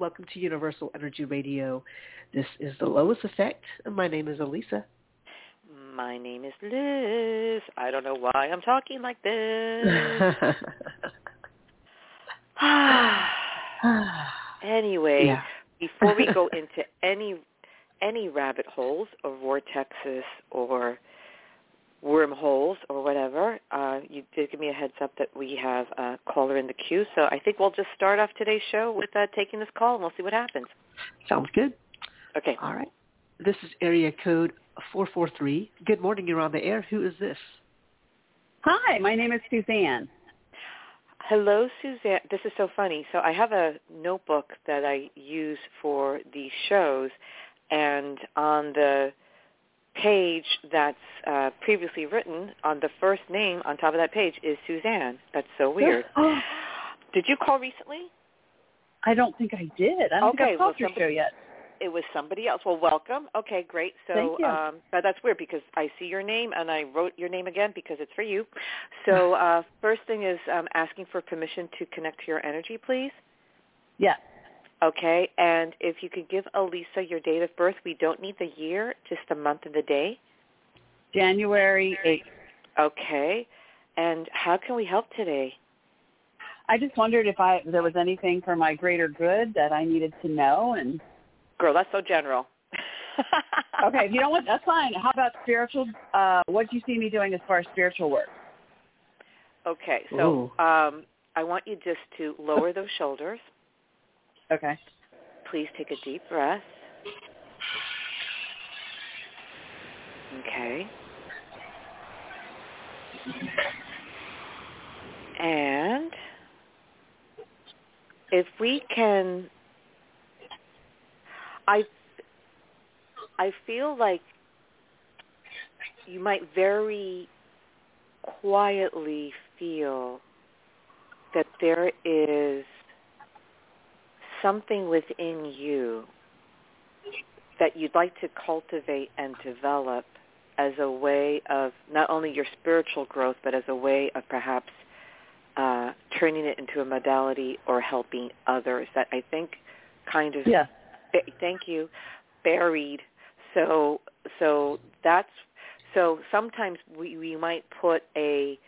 Welcome to Universal Energy Radio. This is the Lois Effect, and my name is Alyssa. My name is Liz. I don't know why I'm talking like this. anyway, Yeah. before we go into any any rabbit holes or vortexes or wormholes or whatever, uh, you did give me a heads up that we have a caller in the queue. So I think we'll just start off today's show with uh, taking this call, and we'll see what happens. Sounds good. Okay. All right. This is area code 443. Good morning. You're on the air. Who is this? Hi, my name is Suzanne. Hello, Suzanne. This is so funny. So I have a notebook that I use for these shows, and on the page that's uh, previously written, on the first name on top of that page is Suzanne. That's so weird. Did you call recently? I don't think I did. I don't Okay, think I've well, called your somebody- show yet. It was somebody else. Well, welcome. Okay, great. So, Thank you. um, but that's weird because I see your name and I wrote your name again because it's for you. So, uh, first thing is um, asking for permission to connect to your energy, please. Yes. Okay, and if you could give Alyssa your date of birth, we don't need the year, just the month and the day. January 8th. Okay, and how can we help today? I just wondered if I there was anything for my greater good that I needed to know and Girl, that's so general. Okay, if you don't want that's fine. How about spiritual uh what do you see me doing as far as spiritual work? Okay, so um, I want you just to lower those shoulders. Okay. Please take a deep breath. Okay. And if we can, I, I feel like you might very quietly feel that there is something within you that you'd like to cultivate and develop as a way of not only your spiritual growth, but as a way of perhaps uh, turning it into a modality or helping others that I think kind of Yeah. ba- thank you buried so so that's so sometimes we we might put a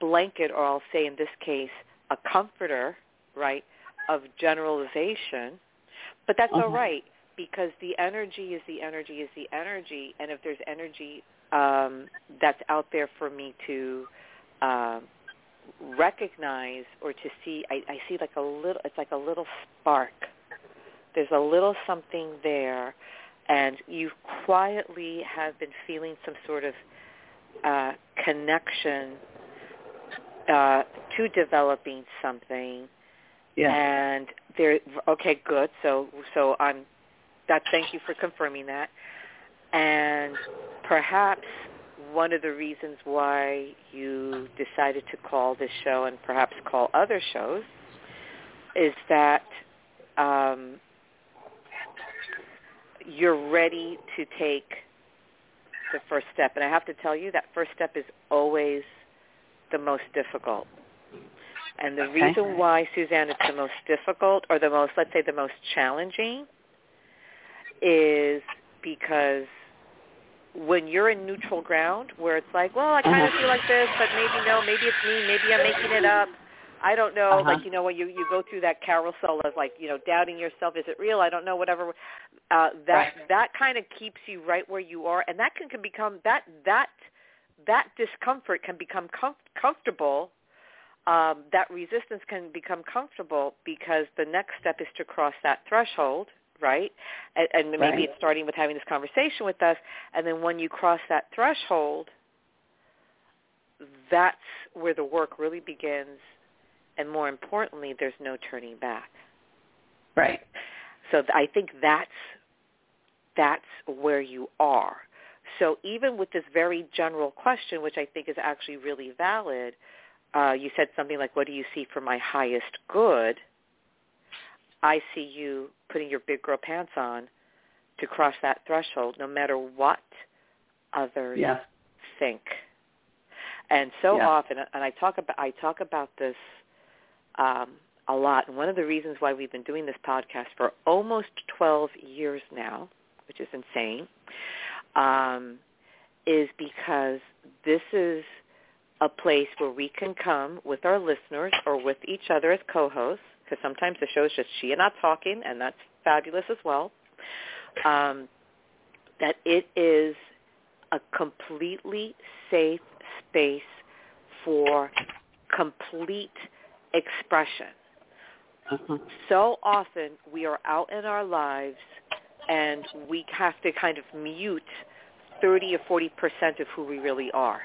blanket or I'll say in this case a comforter right of generalization but that's all Uh-huh. right because the energy is the energy is the energy and if there's energy um that's out there for me to um recognize or to see I, I see like a little it's like a little spark there's a little something there and you quietly have been feeling some sort of uh, connection uh, to developing something Yeah. and there okay good so so i'm that thank you for confirming that and perhaps one of the reasons why you decided to call this show and perhaps call other shows is that um, you're ready to take the first step. And I have to tell you that first step is always the most difficult. And the Okay. reason why, Suzanne, it's the most difficult or the most, let's say, the most challenging is because when you're in neutral ground where it's like, well, I kind of Uh-huh. feel like this, but maybe no, maybe it's me, maybe I'm making it up. I don't know. Uh-huh. Like you know, when you you go through that carousel of like you know doubting yourself, is it real? I don't know. Whatever. Uh, that Right. that kind of keeps you right where you are, and that can, can become that that that discomfort can become com- comfortable. Um, that resistance can become comfortable because the next step is to cross that threshold, right? And, and maybe Right. it's starting with having this conversation with us, and then when you cross that threshold, that's where the work really begins, and more importantly, there's no turning back. Right. So th- I think that's that's where you are. So even with this very general question, which I think is actually really valid, uh, you said something like, "What do you see for my highest good?" I see you putting your big girl pants on to cross that threshold, no matter what others Yeah. think. And so Yeah. often, and I talk about I talk about this um, a lot. And one of the reasons why we've been doing this podcast for almost 12 years now, which is insane, um, is because this is a place where we can come with our listeners or with each other as co-hosts, because sometimes the show is just she and I talking, and that's fabulous as well. Um, that it is a completely safe space for complete expression. Uh-huh. So often we are out in our lives and we have to kind of mute 30 or 40 percent of who we really are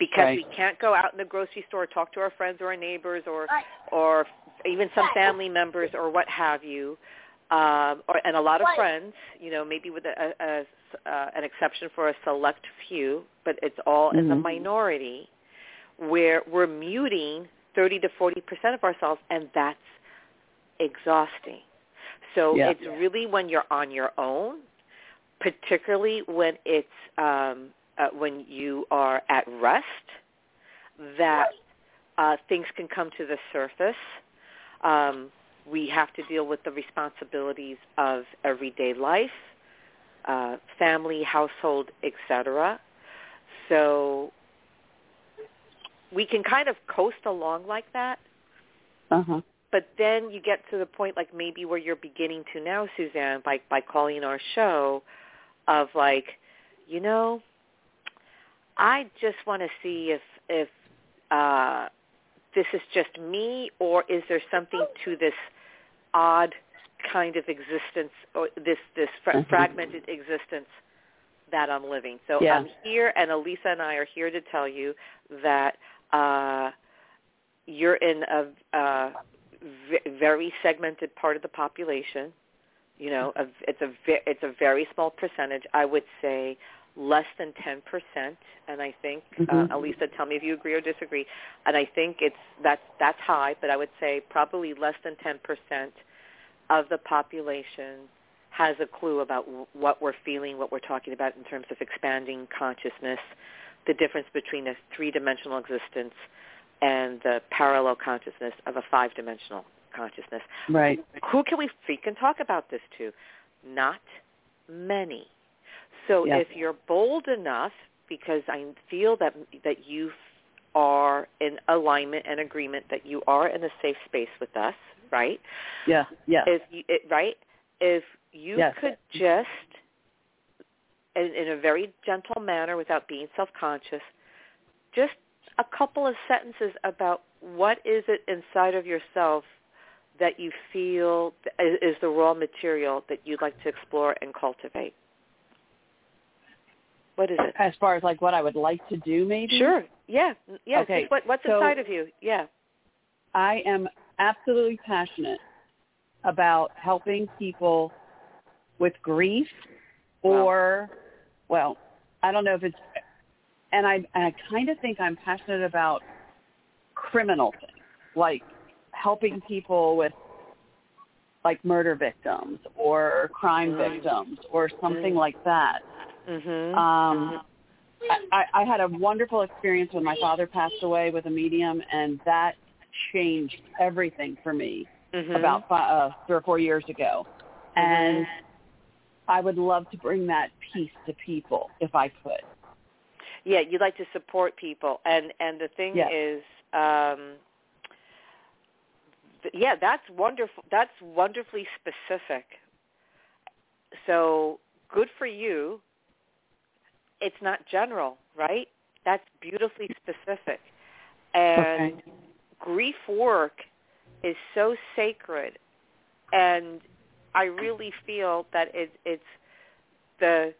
because Right. we can't go out in the grocery store talk to our friends or our neighbors or or even some family members or what have you um or and a lot of friends you know maybe with a, a, a uh, an exception for a select few but it's all in the Mhm. minority where we're muting 30 to 40 percent of ourselves and that's exhausting so Yeah. it's really when you're on your own particularly when it's um, uh, when you are at rest, that uh, things can come to the surface. Um, we have to deal with the responsibilities of everyday life, uh, family, household, etc. So we can kind of coast along like that, Uh-huh. but then you get to the point like maybe where you're beginning to now, Suzanne, by by calling our show, of like, you know, I just want to see if if uh, this is just me or is there something to this odd kind of existence or this this fra- Mhm. fragmented existence that I'm living. So Yeah. I'm here, and Alyssa and I are here to tell you that uh, you're in a uh, v- very segmented part of the population. You know, a, it's a ve- it's a very small percentage. I would say less than 10%, and I think Mhm. uh, Alyssa, tell me if you agree or disagree. And I think it's that's that's high, but I would say probably less than 10% of the population has a clue about w- what we're feeling, what we're talking about in terms of expanding consciousness, the difference between a three-dimensional existence and the parallel consciousness of a five-dimensional consciousness. Right. Who can we freaking talk about this to? Not many. So if you're bold enough, because I feel that that you are in alignment and agreement that you are in a safe space with us, right? Yeah. Yeah. If you, it, right, if you Yes. could just, in, in a very gentle manner, without being self-conscious, just a couple of sentences about what is it inside of yourself that you feel is the raw material that you'd like to explore and cultivate. What is it? As far as like what I would like to do, maybe. Sure. Yeah. Yeah. Okay, what, what's so- inside of you? Yeah. I am absolutely passionate about helping people with grief or well, I don't know if it's and I and I kind of think I'm passionate about criminal things, like helping people with like murder victims or crime Mm. victims or something Mm. like that. Mhm. Um, I, I had a wonderful experience when my father passed away with a medium, and that changed everything for me Mhm. about fi- uh, three or four years ago. And I would love to bring that peace to people if I could. yeah you'd like to support people and and the thing Yes. is um th- yeah that's wonderful that's wonderfully specific so good for you it's not general right? That's beautifully specific. And Okay. grief work is so sacred. And i really feel that it it's the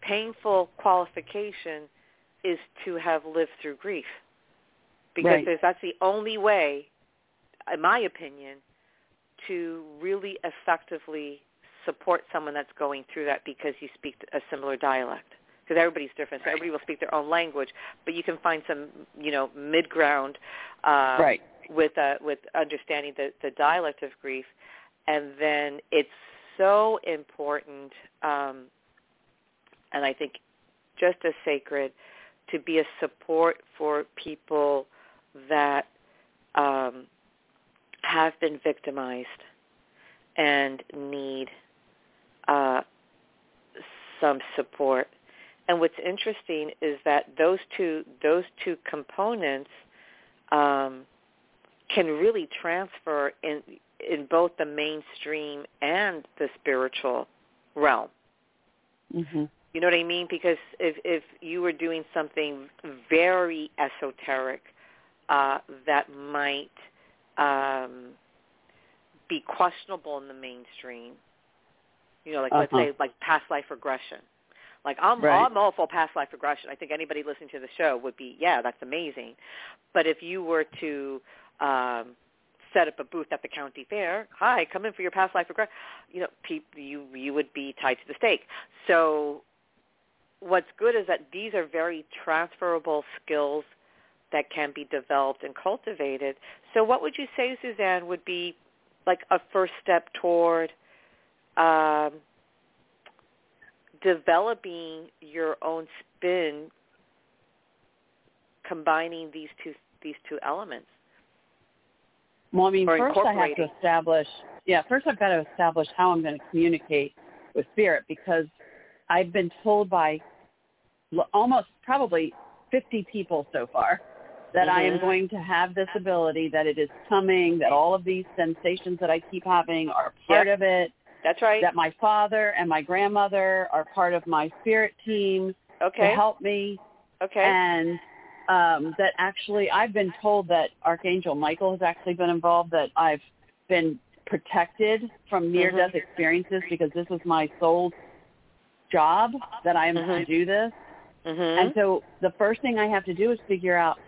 painful qualification is to have lived through grief. Because Right. that's the only way in my opinion to really effectively support someone that's going through that because you speak a similar dialect because everybody's different so everybody will speak their own language but you can find some you know mid ground uh right. with uh with understanding the the dialect of grief and then it's so important, um, and I think just as sacred, to be a support for people that um, have been victimized and need uh, some support. And what's interesting is that those two those two components um, can really transfer in in both the mainstream and the spiritual realm. Mm-hmm. You know what I mean? Because if if you were doing something very esoteric uh, that might um, be questionable in the mainstream, you know, like uh-huh. let's say like past life regression. Like I'm right. I'm all for past life regression. I think anybody listening to the show would be, yeah, that's amazing. But if you were to um, set up a booth at the county fair, hi, come in for your past life regression, you know, pe- you you would be tied to the stake. So what's good is that these are very transferable skills that can be developed and cultivated. So what would you say, Suzanne, would be like a first step toward um, developing your own spin combining these two these two elements? Well, I mean, first I have to establish, yeah, first I've got to establish how I'm going to communicate with spirit because I've been told by almost probably 50 people so far that I am Mhm. going to have this ability, that it is coming, that all of these sensations that I keep having are part Yep. of it, That's right. that my father and my grandmother are part of my spirit team okay. to help me okay. and um, that actually I've been told that Archangel Michael has actually been involved, that I've been protected from near-death experiences because this is my soul's job, that I am going to do this. mhm. And so the first thing I have to do is figure out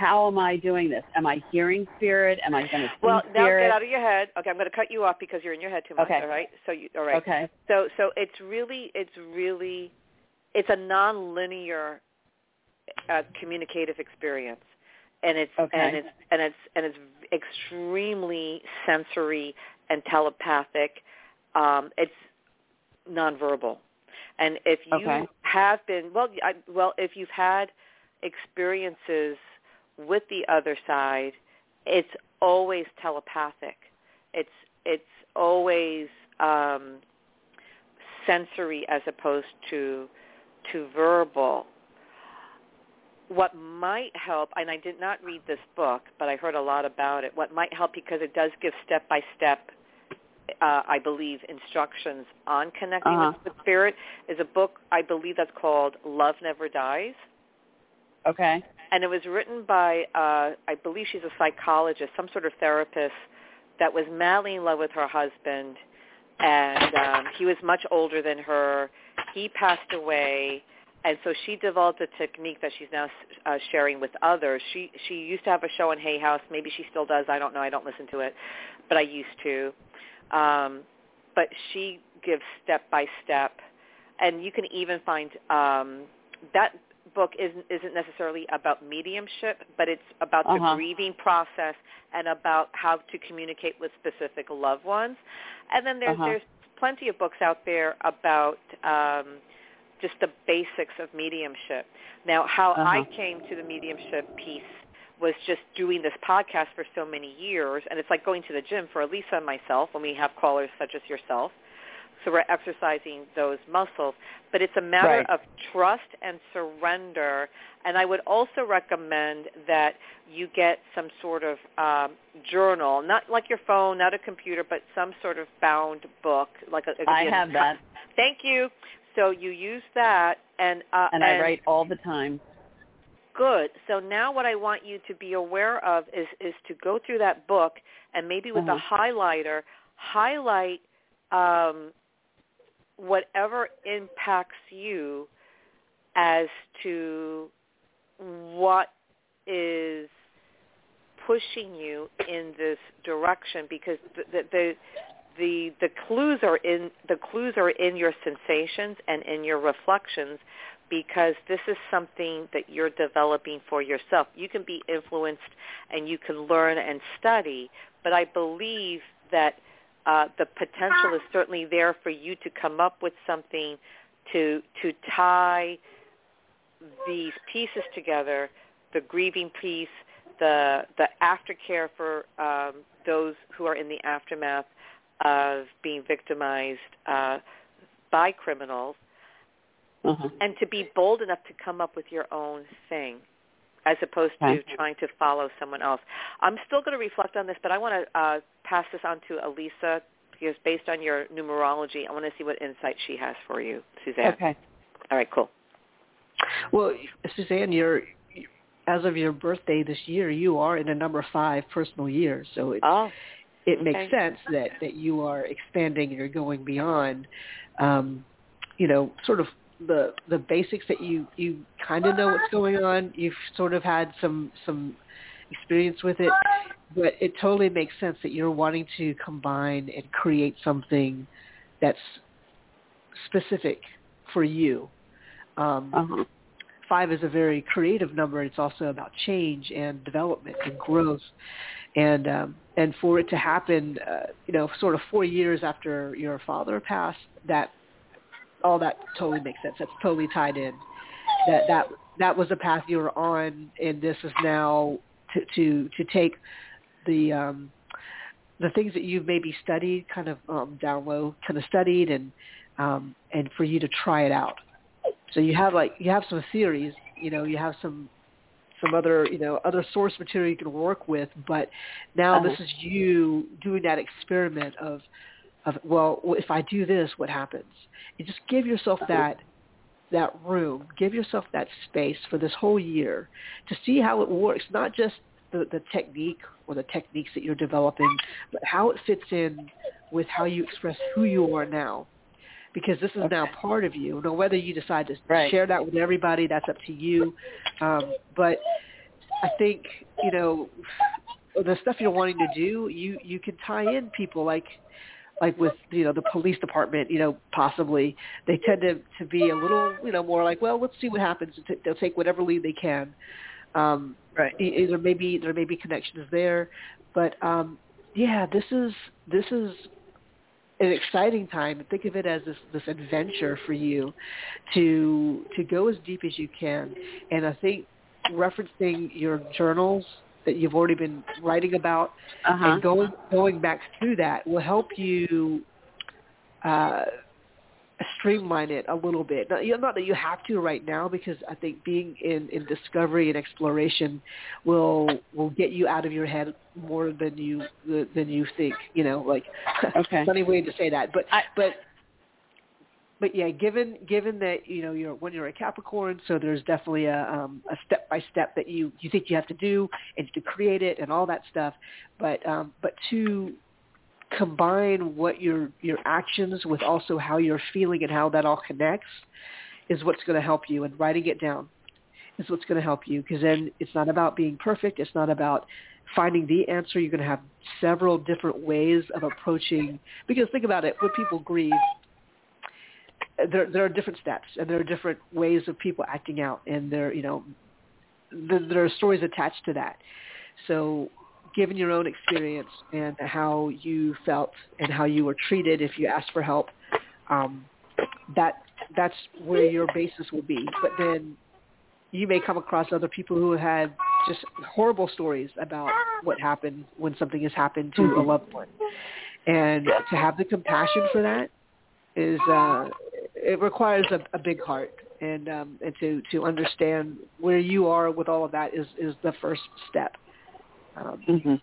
how am I doing this? Am I hearing spirit? Am I going to see well, now spirit? get out of your head. Okay, I'm going to cut you off because you're in your head too much. Okay. All right. So you all right. Okay. So so it's really it's really it's a non-linear uh, communicative experience, and it's Okay. and it's and it's and it's extremely sensory and telepathic. Um, it's nonverbal, and if you Okay. have been well, I, well, if you've had experiences with the other side, it's always telepathic. It's it's always um, sensory as opposed to to verbal. What might help, and I did not read this book, but I heard a lot about it. What might help because it does give step by step, uh, I believe, instructions on connecting Uh-huh. with, with spirit is a book I believe that's called Love Never Dies Okay. And it was written by uh I believe she's a psychologist, some sort of therapist that was madly in love with her husband. And um he was much older than her. He passed away. And so she developed a technique that she's now uh, sharing with others. She she used to have a show on Hay House, maybe she still does, I don't know, I don't listen to it, but I used to. Um but she gives step by step. And you can even find um that book isn't isn't necessarily about mediumship, but it's about the Uh-huh. grieving process and about how to communicate with specific loved ones. And then there's Uh-huh. there's plenty of books out there about um, just the basics of mediumship. Now, how I Uh-huh. came to the mediumship piece was just doing this podcast for so many years, and it's like going to the gym for Alyssa and myself when we have callers such as yourself. So we're exercising those muscles. But it's a matter Right. of trust and surrender. And I would also recommend that you get some sort of um, journal, not like your phone, not a computer, but some sort of bound book. Like a, a- have that, Thank you. So you use that, and uh, and I write all the time. Good. So now what I want you to be aware of is is to go through that book and maybe with a Uh-huh. highlighter highlight um, whatever impacts you as to what is pushing you in this direction because the the, the the clues are in the clues are in your sensations and in your reflections because this is something that you're developing for yourself. You can be influenced and you can learn and study, but I believe that uh, the potential is certainly there for you to come up with something to to tie these pieces together, the grieving piece, the the aftercare for um, those who are in the aftermath of being victimized uh, by criminals, Uh-huh. and to be bold enough to come up with your own thing as opposed to Okay. trying to follow someone else. I'm still going to reflect on this, but I want to uh, pass this on to Alyssa because based on your numerology, I want to see what insight she has for you, Suzanne. Okay. All right, cool. Well, Suzanne, you're as of your birthday this year, you are in a number five personal year, so it Oh, it okay. makes sense that that you are expanding and you're going beyond, um, you know, sort of the the basics that you you kind of know what's going on. You've sort of had some some experience with it, but it totally makes sense that you're wanting to combine and create something that's specific for you. Um, Uh-huh. five is a very creative number. It's also about change and development and growth, and um, and for it to happen, uh, you know, sort of four years after your father passed, that all that totally makes sense. That's totally tied in. That that that was the path you were on, and this is now to to to take the um, the things that you've maybe studied, kind of um, down low, kind of studied, and um, and for you to try it out. So you have like you have some theories, you know, you have some some other you know other source material you can work with, but now Uh-huh. this is you doing that experiment of of well, if I do this, what happens? You just give yourself that that room, give yourself that space for this whole year to see how it works, not just the, the technique or the techniques that you're developing, but how it fits in with how you express who you are now because this is now part of you. Now, whether you decide to Right. share that with everybody, that's up to you. Um, but I think you know the stuff you're wanting to do, you you can tie in people like like with you know the police department. You know, possibly they tend to to be a little you know more like, well, let's see what happens. They'll take whatever lead they can. Um, Right. e- either maybe there may be connections there, but um, yeah, this is this is an exciting time. Think of it as this this adventure for you to to go as deep as you can. And I think referencing your journals that you've already been writing about Uh-huh. and going going back through that will help you uh, streamline it a little bit. Know, not that you have to right now, because I think being in, in discovery and exploration will will get you out of your head more than you than you think. You know, like Okay. funny way to say that, but I- but but yeah, given given that you know you're when you're a Capricorn, so there's definitely a um, a step by step that you you think you have to do and to create it and all that stuff, but um, but to combine what your your actions with also how you're feeling and how that all connects is what's going to help you. And writing it down is what's going to help you because then it's not about being perfect. It's not about finding the answer. You're going to have several different ways of approaching. Because think about it, when people grieve, there there are different steps and there are different ways of people acting out, and there you know there, there are stories attached to that. So given your own experience and how you felt and how you were treated if you asked for help, um, that that's where your basis will be. But then you may come across other people who had just horrible stories about what happened when something has happened to a loved one. And to have the compassion for that is uh, it requires a, a big heart. And um, and to, to understand where you are with all of that is, is the first step. Um, hmm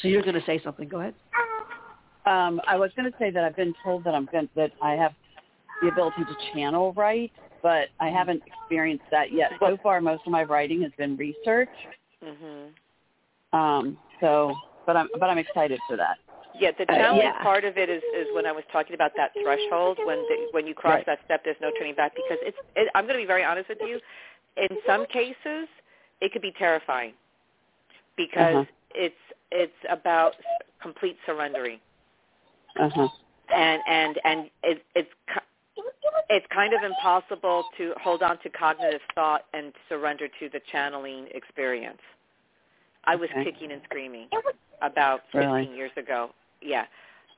so you're going to say something. Go ahead. Um, I was going to say that I've been told that I'm going that I have the ability to channel write, but I haven't experienced that yet. So far, most of my writing has been research. Mm-hmm. Um, so, but I'm but I'm excited for that. Yeah, the Uh, challenging yeah. part of it is is when I was talking about that threshold when the, when you cross Right. that step, there's no turning back because it's. It, I'm going to be very honest with you. In some cases, it could be terrifying because Uh-huh. it's it's about complete surrendering Uh huh. and and and it, it's it's kind of impossible to hold on to cognitive thought and surrender to the channeling experience. I was Okay. kicking and screaming about 15 Really? years ago. Yeah.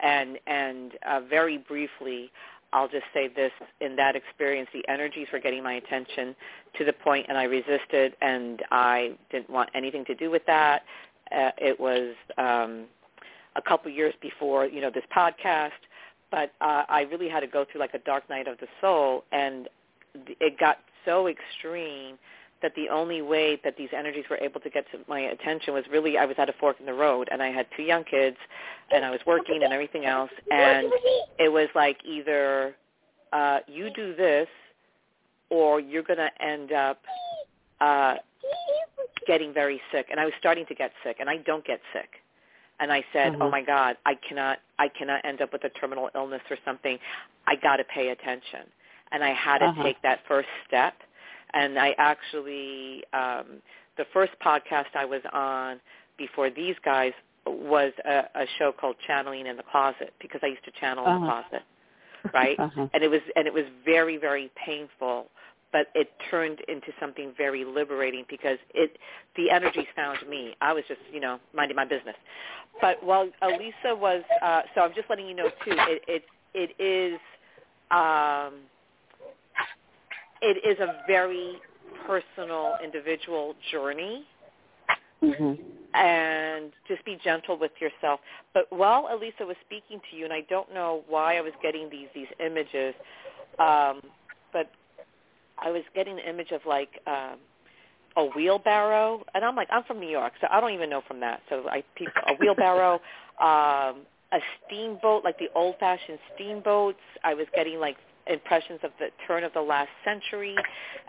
and and uh, very briefly, I'll just say this: in that experience, the energies were getting my attention to the point, and I resisted, and I didn't want anything to do with that. Uh, it was um, a couple years before, you know, this podcast, but uh, I really had to go through like a dark night of the soul, and it got so extreme that the only way that these energies were able to get to my attention was really I was at a fork in the road and I had two young kids and I was working and everything else and it was like either uh you do this or you're going to end up uh getting very sick and I was starting to get sick and I don't get sick and I said, Mhm. "Oh my God, I cannot, I cannot end up with a terminal illness or something. I got to pay attention." And I had to Uh-huh. take that first step. And I actually, um, the first podcast I was on before these guys was a, a show called Channeling in the Closet because I used to channel in the Uh-huh. closet, right? Uh-huh. and it was and it was very very painful but it turned into something very liberating because it the energies found me i was just you know minding my business but while Alyssa was uh so i'm just letting you know too it it it is um it is a very personal individual journey hmm and just be gentle with yourself. But while Alyssa was speaking to you, and I don't know why I was getting these these images, um, but I was getting the image of like um, a wheelbarrow, and I'm like, I'm from New York, so I don't even know from that. So I a wheelbarrow, um, a steamboat, like the old-fashioned steamboats. I was getting like impressions of the turn of the last century,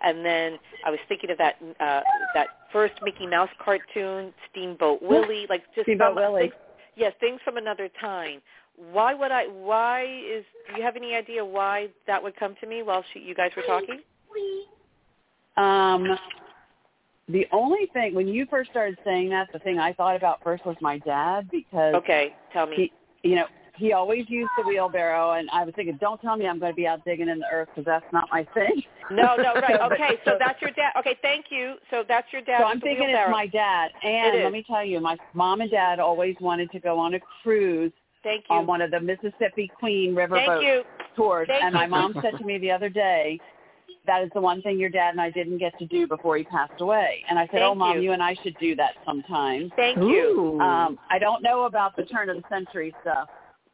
and then I was thinking of that uh, that first Mickey Mouse cartoon, Steamboat Willie, like just Steamboat some, Willie. Things, yes, things from another time. Why would I? Why is? Do you have any idea why that would come to me while she, you guys were talking? Um, the only thing when you first started saying that, the thing I thought about first was my dad because Okay, tell me. he, you know, he always used the wheelbarrow, and I was thinking, don't tell me I'm going to be out digging in the earth because that's not my thing. no, no, right. Okay, so that's your dad. Okay, thank you. So that's your dad. So I'm thinking it's my dad. And let me tell you, my mom and dad always wanted to go on a cruise Thank you. on one of the Mississippi Queen Thank riverboat you. tours. Thank and my mom said to me the other day, that is the one thing your dad and I didn't get to do before he passed away. And I said, Thank oh, mom, you. you and I should do that sometime. Thank you. Um, I don't know about the turn of the century stuff.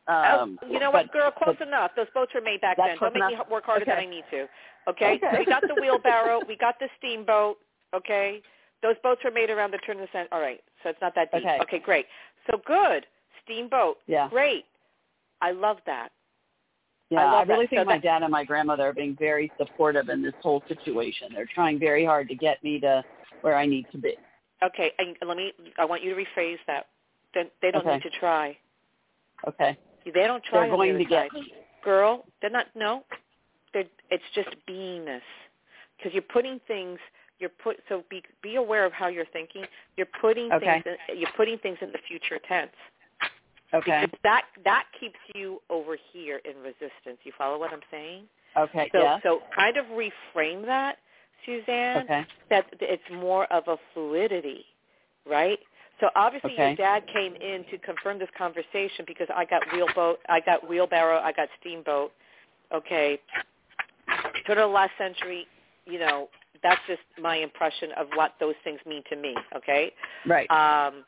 Um, oh, you know what, girl? Close but- enough. Those boats were made back then. Don't make me work harder than I need to. Okay? Okay. We got the wheelbarrow. We got the steamboat. Okay? Those boats were made around the turn of the century. All right. So it's not that deep. Okay. great. So good. Steamboat. Yeah. Great. I love that. Yeah, I I, love that. really think So my that- dad and my grandmother are being very supportive in this whole situation. They're trying very hard to get me to where I need to be. Okay. And let me. I want you to rephrase that. They, they don't Okay. need to try. Okay. They don't try. They're going to get girl. They're not. No, they're. It's just beingness, because you're putting things. You're put. So be be aware of how you're thinking. You're putting Okay. things. In, you're putting things in the future tense. Okay. Because that that keeps you over here in resistance. You follow what I'm saying? Okay. So yeah. so kind of reframe that, Suzanne. Okay. That it's more of a fluidity, right? So obviously Okay. your dad came in to confirm this conversation because I got wheelboat, I got wheelbarrow, I got steamboat. Okay, turn of the last century, you know, that's just my impression of what those things mean to me. Okay, Right. um,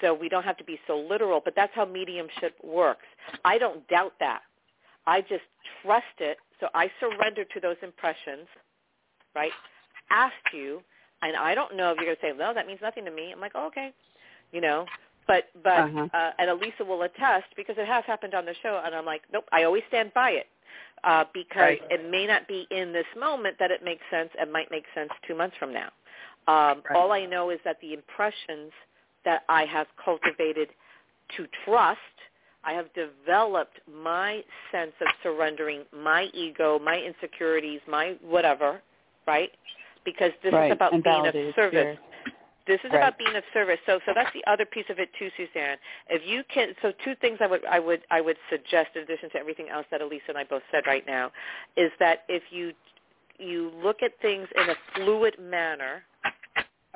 so we don't have to be so literal, but that's how mediumship works. I don't doubt that. I just trust it. So I surrender to those impressions, right? Asked you, and I don't know if you're going to say, "No, that means nothing to me." I'm like, oh, "Okay," you know. But but Uh-huh. uh, and Alyssa will attest because it has happened on the show, and I'm like, "Nope." I always stand by it uh, because Right. it may not be in this moment that it makes sense. It might make sense two months from now. Um, Right. All I know is that the impressions that I have cultivated to trust, I have developed my sense of surrendering my ego, my insecurities, my whatever, right? Because this right. is about and being of service. This is Right. about being of service. So so that's the other piece of it too, Suzanne. If you can so two things I would I would I would suggest in addition to everything else that Alyssa and I both said right now is that if you you look at things in a fluid manner,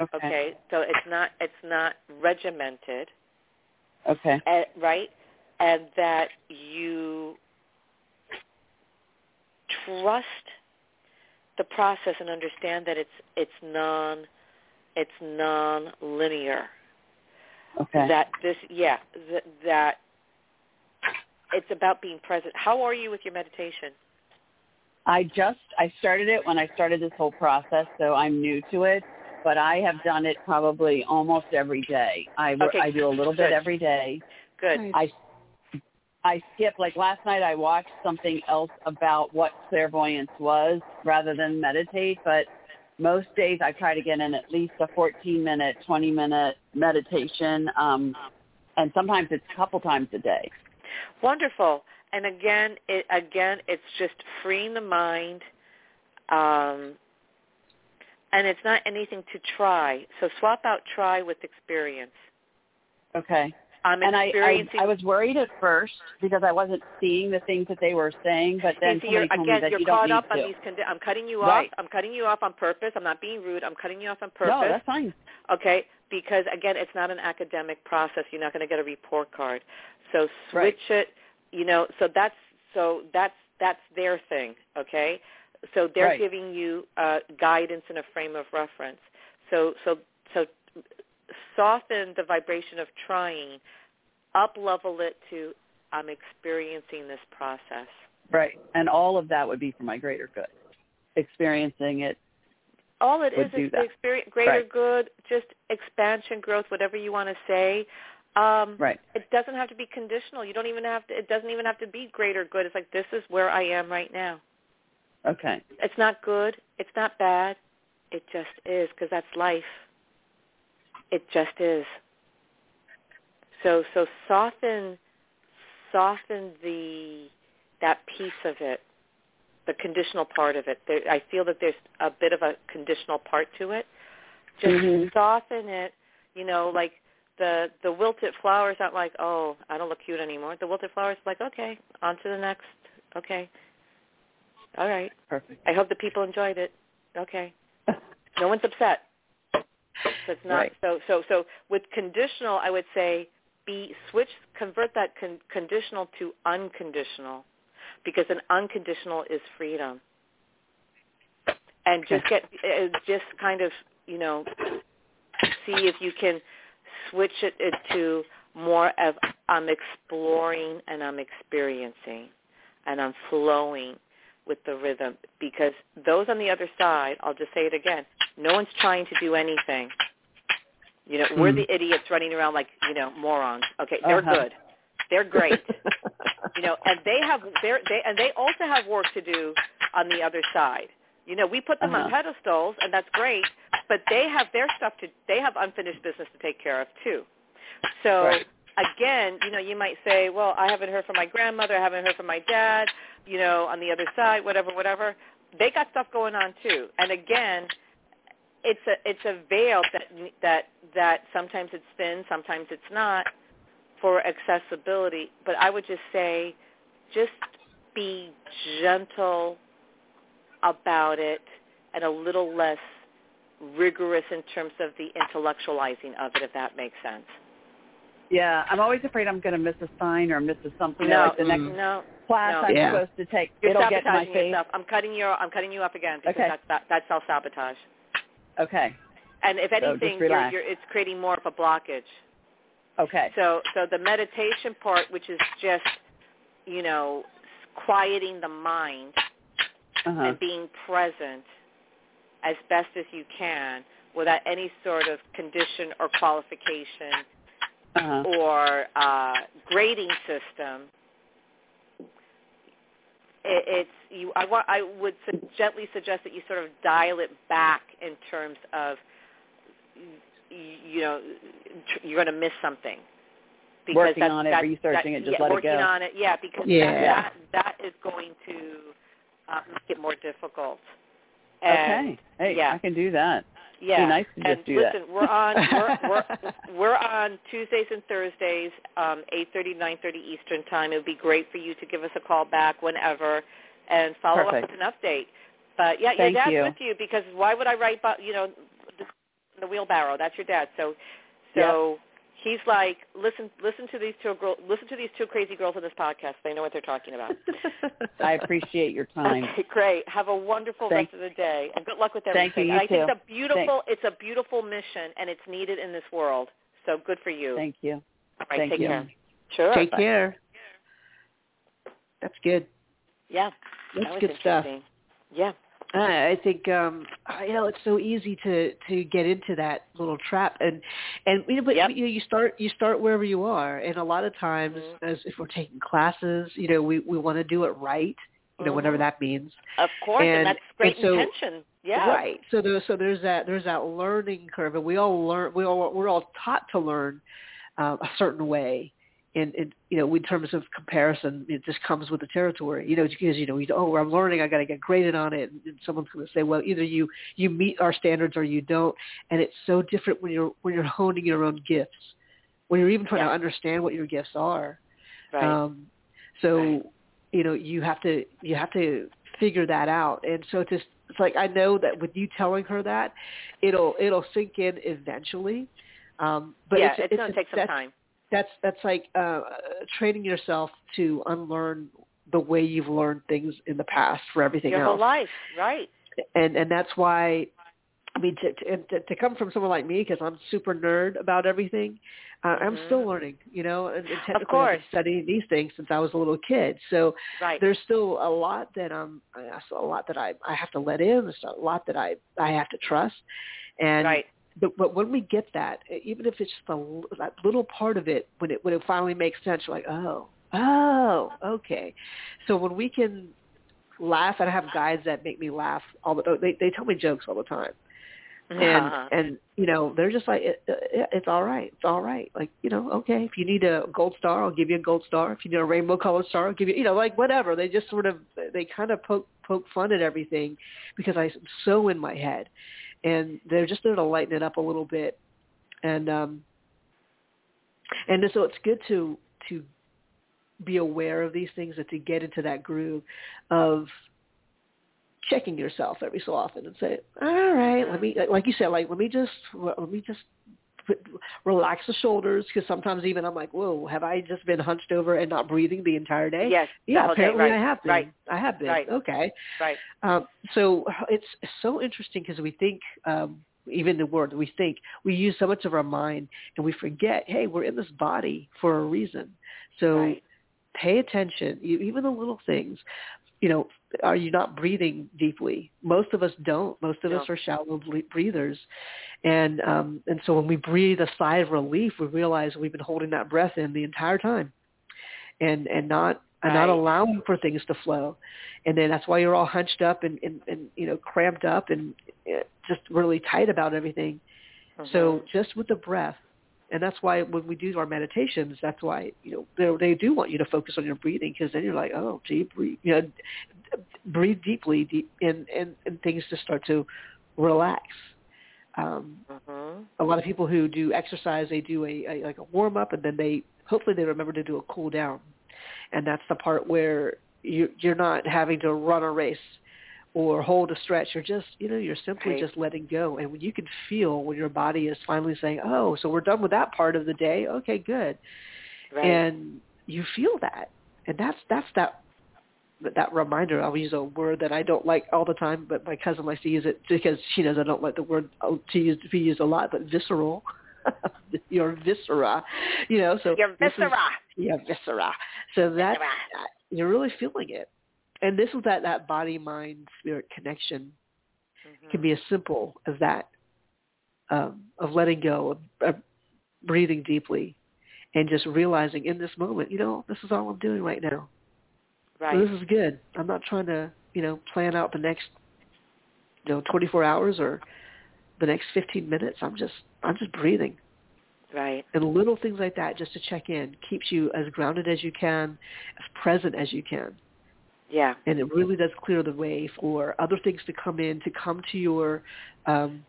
Okay. okay? So it's not it's not regimented, Okay. uh, right? and that you trust the process and understand that it's it's non it's non-linear. Okay. That this yeah th- that it's about being present. How are you with your meditation? I just I started it when I started this whole process, so I'm new to it. But I have done it probably almost every day. I Okay, I do a little bit every day. Good. I I skip like last night. I watched something else about what clairvoyance was rather than meditate. But most days I try to get in at least a 14 minute, 20 minute meditation, um, and sometimes it's a couple times a day. Wonderful. And again, it, again, it's just freeing the mind, um, and it's not anything to try. So swap out try with experience. Okay. I'm and I, I. I was worried at first because I wasn't seeing the things that they were saying, but then See, you're, somebody told me again, that you're you caught up on to. these. Condi- I'm cutting you Right. off. I'm cutting you off on purpose. I'm not being rude. I'm cutting you off on purpose. No, that's fine. Okay, because again, it's not an academic process. You're not going to get a report card. So Right. switch it. You know, so that's so that's that's their thing. Okay, so they're Right. giving you uh, guidance and a frame of reference. So so so soften the vibration of trying, up level it to I'm experiencing this process. Right. And all of that would be for my greater good. Experiencing it. All it is is that. experience, greater Right. good, just expansion, growth, whatever you want to say. Um, Right. It doesn't have to be conditional. You don't even have to. It doesn't even have to be greater good. It's like this is where I am right now. Okay. It's not good. It's not bad. It just is because that's life. It just is. So so soften soften the that piece of it, the conditional part of it. There, I feel that there's a bit of a conditional part to it. Just Mhm. soften it. You know, like the the wilted flowers aren't like, oh, I don't look cute anymore. The wilted flowers are like, okay, on to the next. Okay. All right. Perfect. I hope the people enjoyed it. Okay. No one's upset. So it's not Right. so so so with conditional I would say be switch convert that con- conditional to unconditional because an unconditional is freedom. And just get uh, just kind of, you know, see if you can switch it, it to more of I'm exploring and I'm experiencing and I'm flowing with the rhythm because those on the other side, I'll just say it again, no one's trying to do anything. You know, we're Hmm. the idiots running around like, you know, morons. Okay, they're Uh-huh. good. They're great. you know, and they have they're they and they also have work to do on the other side. You know, we put them on Uh-huh. pedestals and that's great, but they have their stuff to they have unfinished business to take care of too. So Right. Again, you know, you might say, well, I haven't heard from my grandmother, I haven't heard from my dad, you know, on the other side, whatever, whatever. They got stuff going on too. And again, it's a it's a veil that that that sometimes it's thin, sometimes it's not for accessibility. But I would just say, just be gentle about it and a little less rigorous in terms of the intellectualizing of it, if that makes sense. Yeah, I'm always afraid I'm going to miss a sign or miss a something. No, like the next no, class no. I'm Yeah. supposed to take, you're it'll get my sabotaging face. yourself. I'm cutting you. I'm cutting you off again because Okay. that's that, that's self sabotage. Okay. And if just anything, you're, you're, it's creating more of a blockage. Okay. So, so the meditation part, which is just, you know, quieting the mind Uh-huh. and being present as best as you can without any sort of condition or qualification Uh-huh. or uh, grading system. It, it's you. I, wa- I would su- gently suggest that you sort of dial it back in terms of, you know, tr- you're going to miss something. Because Working that's, on it, that's, researching that, it, just yeah, let it working go. on it, yeah, because Yeah. that, that that is going to uh, make it more difficult. And, okay. Hey, yeah. I can do that. Yeah. Nice to and do that. listen, we're on we're, we're we're on Tuesdays and Thursdays, um, eight thirty, nine thirty Eastern time. It would be great for you to give us a call back whenever and follow Perfect. up with an update. But yeah, your dad's you. with you because why would I write you know the, the wheelbarrow? That's your dad. So so He's like, listen, listen to these two girls, listen to these two crazy girls in this podcast. They know what they're talking about. I appreciate your time. Okay, great. Have a wonderful Thank- rest of the day, and good luck with everything. Thank you, everything. you And I think too. it's a beautiful, it's a beautiful mission, and it's needed in this world. So good for you. Thank you. All right, Thank take you. care. Sure. Take Bye. care. That's good. Yeah. That's that was good stuff. interesting. Yeah. I I think um you know it's so easy to to get into that little trap and and you know but Yep. you know you start you start wherever you are and a lot of times Mhm. as if we're taking classes you know we we want to do it right you know whatever Mhm. that means Of course, and, And- that's great and so- intention. Yeah. right so there's so there's that there's that learning curve and we all learn we all we're all taught to learn uh, a certain way in, in you know in terms of comparison it just comes with the territory you know because you know you, oh I'm learning I got to get graded on it and, and someone's going to say well either you you meet our standards or you don't and it's so different when you're when you're honing your own gifts when you're even trying Yeah. to understand what your gifts are Right. um, so, Right. you know, you have to you have to figure that out. And so it's just it's like I know that with you telling her that, it'll it'll sink in eventually. Um, but yeah, it's, it's, it's going to take some time. That's that's like uh, training yourself to unlearn the way you've learned things in the past for everything Your else whole life, right? and and that's why I mean to to, and to, to come from someone like me because I'm super nerd about everything. Uh, I'm still learning, you know, and, and technically I've course. been studying these things since I was a little kid. So Right. there's still a lot that um I- a lot that I I have to let in. There's a lot that I I have to trust, and right. But but when we get that, even if it's just a that little part of it, when it when it finally makes sense, you're like, oh, oh, okay. So when we can laugh, and I have guys that make me laugh all the they they tell me jokes all the time, and Uh-huh. and you know they're just like it, it, it's all right, it's all right. Like you know, okay, if you need a gold star, I'll give you a gold star. If you need a rainbow colored star, I'll give you you know like whatever. They just sort of they kind of poke poke fun at everything because I'm so in my head and they're just there to lighten it up a little bit. And um and so it's good to to be aware of these things and to get into that groove of checking yourself every so often and say all right let me like you said like let me just let me just relax the shoulders because sometimes even i'm like whoa have i just been hunched over and not breathing the entire day yes. yeah apparently right. i have been Right. i have been Right. okay Right. um, so it's so interesting because we think, um, even the word we think, we use so much of our mind and we forget, hey, we're in this body for a reason. So Right. pay attention, you, even the little things. You know, are you not breathing deeply? Most of us don't. Most of us are shallow breathers, and um, and so when we breathe a sigh of relief, we realize we've been holding that breath in the entire time, and and not and not allowing for things to flow, and then that's why you're all hunched up and and, and you know cramped up and uh, just really tight about everything. So Mhm. just with the breath, and that's why when we do our meditations, that's why you know they, they do want you to focus on your breathing because then you're like, oh, gee, breathe, you know, breathe deeply, deep, and and and things just start to relax. Um, Mhm. a lot of people who do exercise, they do a, a like a warm up, and then they hopefully they remember to do a cool down, and that's the part where you you're not having to run a race or hold a stretch. You're just you know you're simply Right. just letting go, and when you can feel when your body is finally saying, oh, so we're done with that part of the day. Okay, good, Right. and you feel that, and that's that's that that reminder. I'll use a word that I don't like all the time, but my cousin likes to use it because she knows I don't like the word uh, to use to be used a lot. But visceral, your viscera, you know. So Your this is- viscera. yeah, viscera. So that Viscera. you're really feeling it, and this is that that body mind spirit connection Mhm. can be as simple as that um, of letting go, of, of breathing deeply, and just realizing in this moment, you know, this is all I'm doing right now. Right. So this is good. I'm not trying to, you know, plan out the next, you know, 24 hours or the next 15 minutes. I'm just, I'm just breathing. right. And little things like that, just to check in, keeps you as grounded as you can, as present as you can. Yeah. And it really does clear the way for other things to come in, to come to your, um,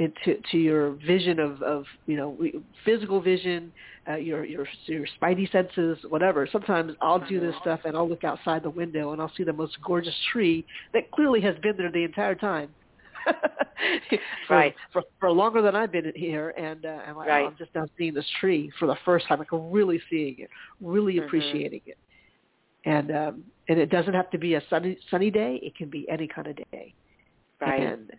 into to your vision of, of you know physical vision, uh, your your your spidey senses, whatever. Sometimes I'll do this stuff and I'll look outside the window and I'll see the most gorgeous tree that clearly has been there the entire time. for, Right. for for longer than I've been here, and uh, I'm, like, oh, Right. I'm just now seeing this tree for the first time, like really seeing it, really Mhm. appreciating it, and um, and it doesn't have to be a sunny sunny day; it can be any kind of day. Right. And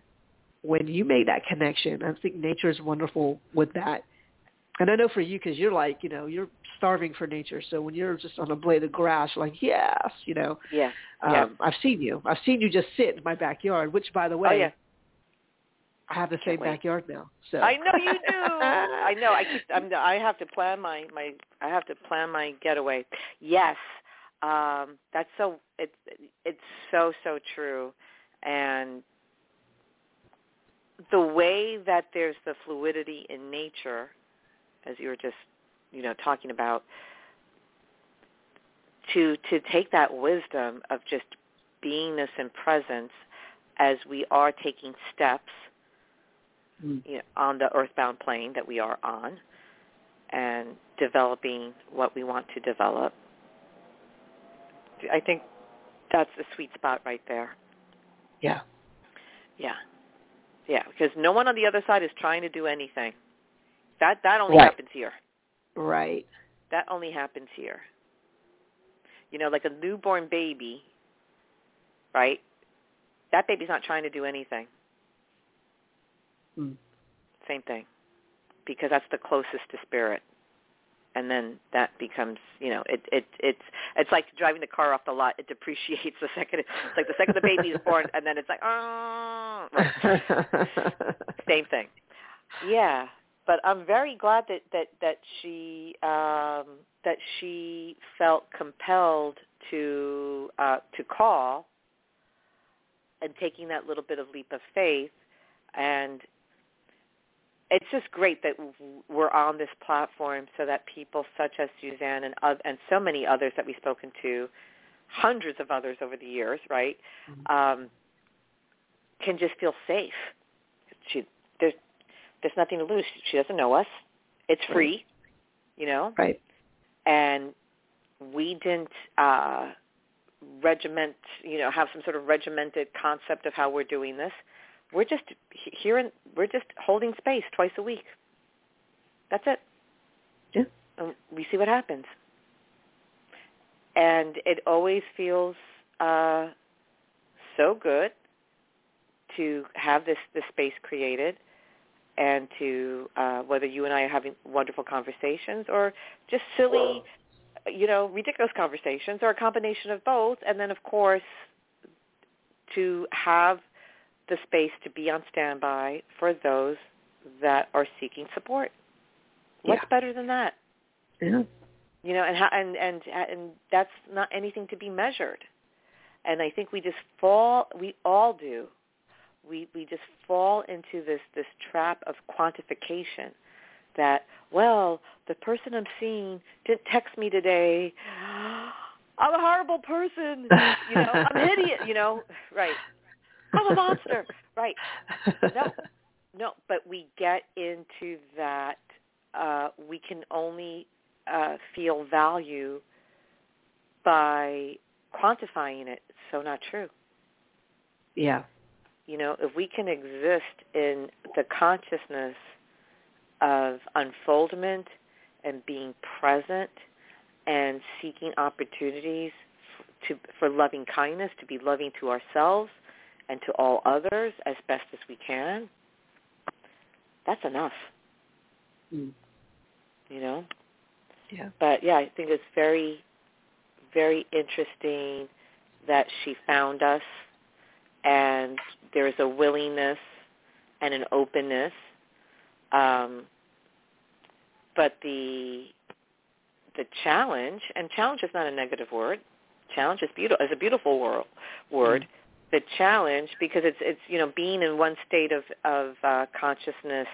when you make that connection, I think nature is wonderful with that. And I know for you, because you're like, you know, you're starving for nature. So when you're just on a blade of grass, you're like, yes, you know. yeah. Um, Yeah. I've seen you. I've seen you just sit in my backyard, which, by the way, oh yeah. I have the Can't same wait. backyard now. So I know you do. I know. I keep. I'm. I have to plan my my. I have to plan my getaway. Yes. Um. That's so. It's. It's so so true, and the way that there's the fluidity in nature, as you were just, you know, talking about, to to take that wisdom of just beingness and presence as we are taking steps Mm. you know, on the earthbound plane that we are on and developing what we want to develop. I think that's the sweet spot right there. yeah, Yeah. Yeah, because no one on the other side is trying to do anything. That that only Right. happens here. right. That only happens here. You know, like a newborn baby, right? That baby's not trying to do anything. Mm. Same thing. Because that's the closest to spirit. And then that becomes, you know, it it it's it's like driving the car off the lot. It depreciates the second it's like the second the baby is born and then it's like oh right. same thing. Yeah, but I'm very glad that that that she um that she felt compelled to uh to call and taking that little bit of leap of faith and it's just great that we're on this platform so that people such as Suzanne and and so many others that we've spoken to, hundreds of others over the years, right, um, can just feel safe. She there's there's nothing to lose. She doesn't know us. It's free, you know, right. and we didn't uh, regiment, you know, have some sort of regimented concept of how we're doing this. We're just here and we're just holding space twice a week. That's it. Yeah. And we see what happens. And it always feels uh, so good to have this this space created and to uh, whether you and I are having wonderful conversations or just silly, you know, ridiculous conversations or a combination of both. And then, of course, to have the space to be on standby for those that are seeking support. What's Yeah. better than that? Yeah. You know, and how, and and and that's not anything to be measured. And I think we just fall. We all do. We we just fall into this this trap of quantification. That well, the person I'm seeing didn't text me today. I'm a horrible person. You know, I'm an idiot. You know, right? I'm a monster. Right. No. No, but we get into that. Uh, we can only uh, feel value by quantifying it. It's so not true. Yeah. You know, if we can exist in the consciousness of unfoldment and being present and seeking opportunities to for loving kindness, to be loving to ourselves and to all others as best as we can, that's enough. Mm. You know. Yeah. But yeah, I think it's very, very interesting that she found us, and there's a willingness and an openness. Um, but the the challenge, and challenge is not a negative word. Challenge is beautiful. is a beautiful wor- word. The challenge, because it's it's you know being in one state of of uh, consciousness,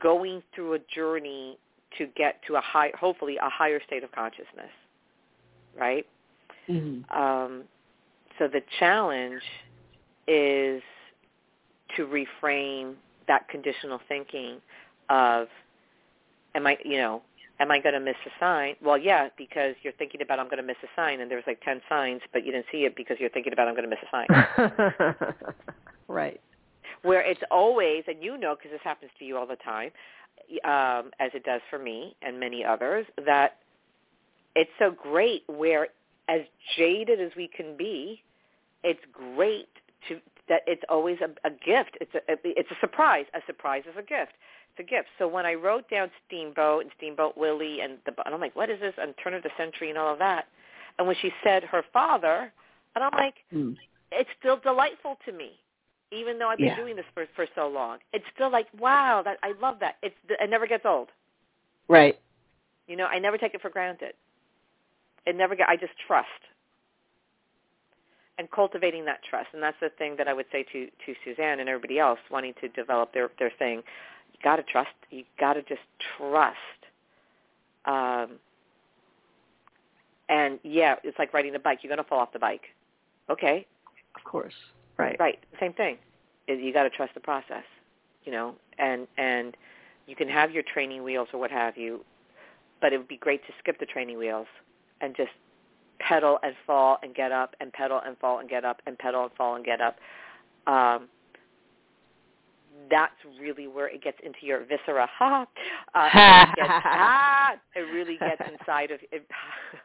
going through a journey to get to a high, hopefully a higher state of consciousness, right? Mm-hmm. Um, so the challenge is to reframe that conditional thinking of, am I, you know, am I going to miss a sign? Well, yeah, because you're thinking about I'm going to miss a sign, and there's like ten signs, but you didn't see it because you're thinking about I'm going to miss a sign. right. where it's always, and you know because this happens to you all the time, um, as it does for me and many others, that it's so great where as jaded as we can be, it's great to that it's always a, a gift. It's a it's a surprise. A surprise is a gift. A gift. So when I wrote down Steamboat and Steamboat Willie and the and I'm like, what is this? And turn of the century and all of that. And when she said her father, and I'm like, Mm. it's still delightful to me, even though I've been Yeah. doing this for for so long. It's still like, wow, that I love that. It's it never gets old. Right. You know, I never take it for granted. It never get. I just trust and cultivating that trust, and that's the thing that I would say to to Suzanne and everybody else wanting to develop their their thing. Got to trust. You got to just trust. Um, and yeah, it's like riding a bike. You're going to fall off the bike. Okay, Of course. Right. Right. Same thing. You got to trust the process, you know, and and you can have your training wheels or what have you, but it would be great to skip the training wheels and just pedal and fall and get up and pedal and fall and get up and pedal and fall and get up. Um, that's really where it gets into your viscera. Ha! Uh, it, really gets, ah, it really gets inside of. It,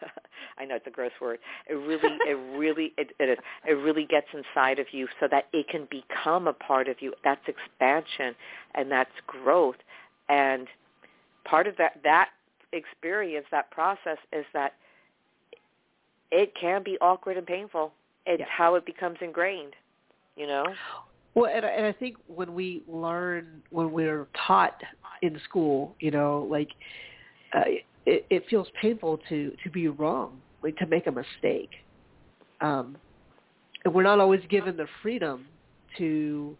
I know it's a gross word. It really, it really, it, it is. It really gets inside of you so that it can become a part of you. That's expansion and that's growth. And part of that that experience, that process, is that it can be awkward and painful. It's Yeah. how it becomes ingrained. You know. Well, and, I- and I think when we learn, when we're taught in school, you know, like uh, it, it feels painful to to be wrong, like to make a mistake, um, and we're not always given the freedom to